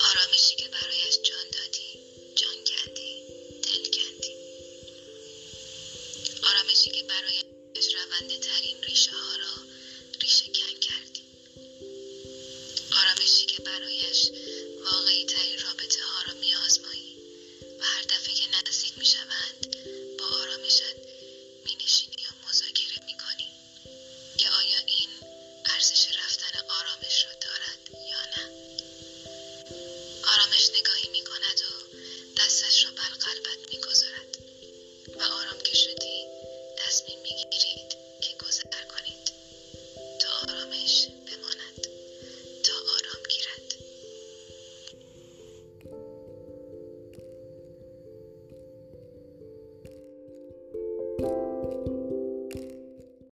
آرامشی که برایش جان دادی جان کندی دل کندی آرامشی که برایش رونده ترین ریشه ها را ریشه کن کردی. آرامشی که برایش واقعیت ترین رابطه ها را می آزمایی و هر دفعه که نزدیک می